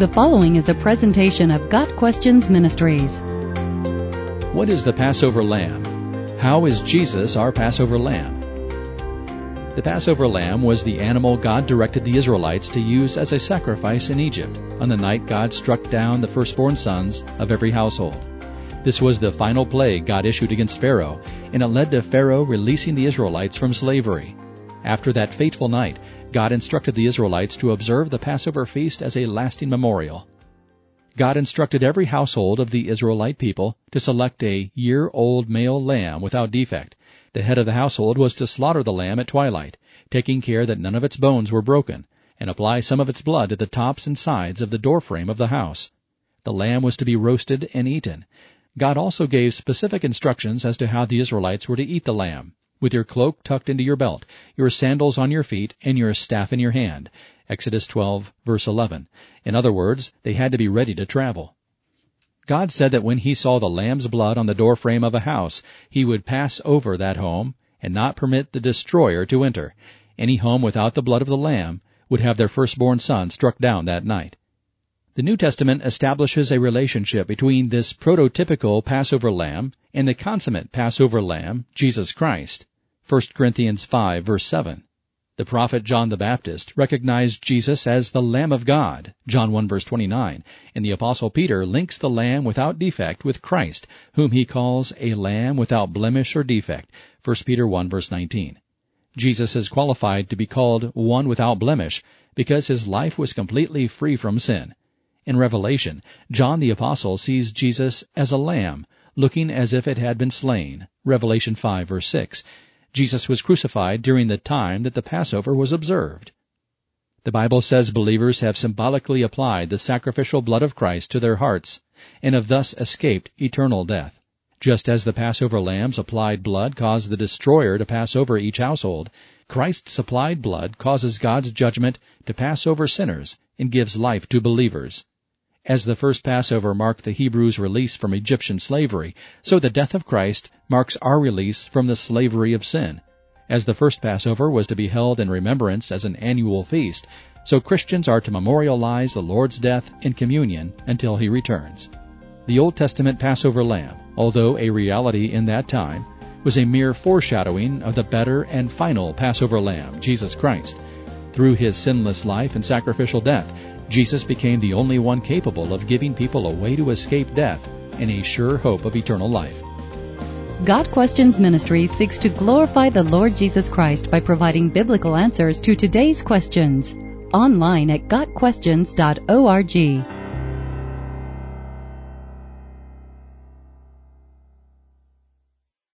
The following is a presentation of Got Questions Ministries. What is the Passover lamb? How is Jesus our Passover lamb? The Passover lamb was the animal God directed the Israelites to use as a sacrifice in Egypt on the night God struck down the firstborn sons of every household. This was the final plague God issued against Pharaoh, and it led to Pharaoh releasing the Israelites from slavery. After that fateful night, God instructed the Israelites to observe the Passover feast as a lasting memorial. God instructed every household of the Israelite people to select a year-old male lamb without defect the head of the household was to slaughter the lamb at twilight, taking care that none of its bones were broken, and apply some of its blood to the tops and sides of the doorframe of the house. The lamb was to be roasted and eaten. God also gave specific instructions as to how the Israelites were to eat the lamb, with your cloak tucked into your belt, your sandals on your feet, and your staff in your hand. Exodus 12, verse 11. In other words, they had to be ready to travel. God said that when he saw the lamb's blood on the doorframe of a house, he would pass over that home and not permit the destroyer to enter. Any home without the blood of the lamb would have their firstborn son struck down that night. The New Testament establishes a relationship between this prototypical Passover lamb and the consummate Passover lamb, Jesus Christ. 1 Corinthians 5 verse 7. The prophet John the Baptist recognized Jesus as the Lamb of God, John 1 verse 29, and the apostle Peter links the Lamb without defect with Christ, whom he calls a Lamb without blemish or defect, 1 Peter 1 verse 19. Jesus is qualified to be called one without blemish because his life was completely free from sin. In Revelation, John the apostle sees Jesus as a lamb, looking as if it had been slain, Revelation 5 verse 6, Jesus was crucified during the time that the Passover was observed. The Bible says believers have symbolically applied the sacrificial blood of Christ to their hearts and have thus escaped eternal death. Just as the Passover lamb's applied blood caused the destroyer to pass over each household, Christ's applied blood causes God's judgment to pass over sinners and gives life to believers. As the first Passover marked the Hebrews' release from Egyptian slavery, so the death of Christ marks our release from the slavery of sin. As the first Passover was to be held in remembrance as an annual feast, so Christians are to memorialize the Lord's death in communion until he returns. The Old Testament Passover lamb, although a reality in that time, was a mere foreshadowing of the better and final Passover lamb, Jesus Christ. Through his sinless life and sacrificial death, Jesus became the only one capable of giving people a way to escape death and a sure hope of eternal life. Got Questions Ministry seeks to glorify the Lord Jesus Christ by providing biblical answers to today's questions. Online at GotQuestions.org.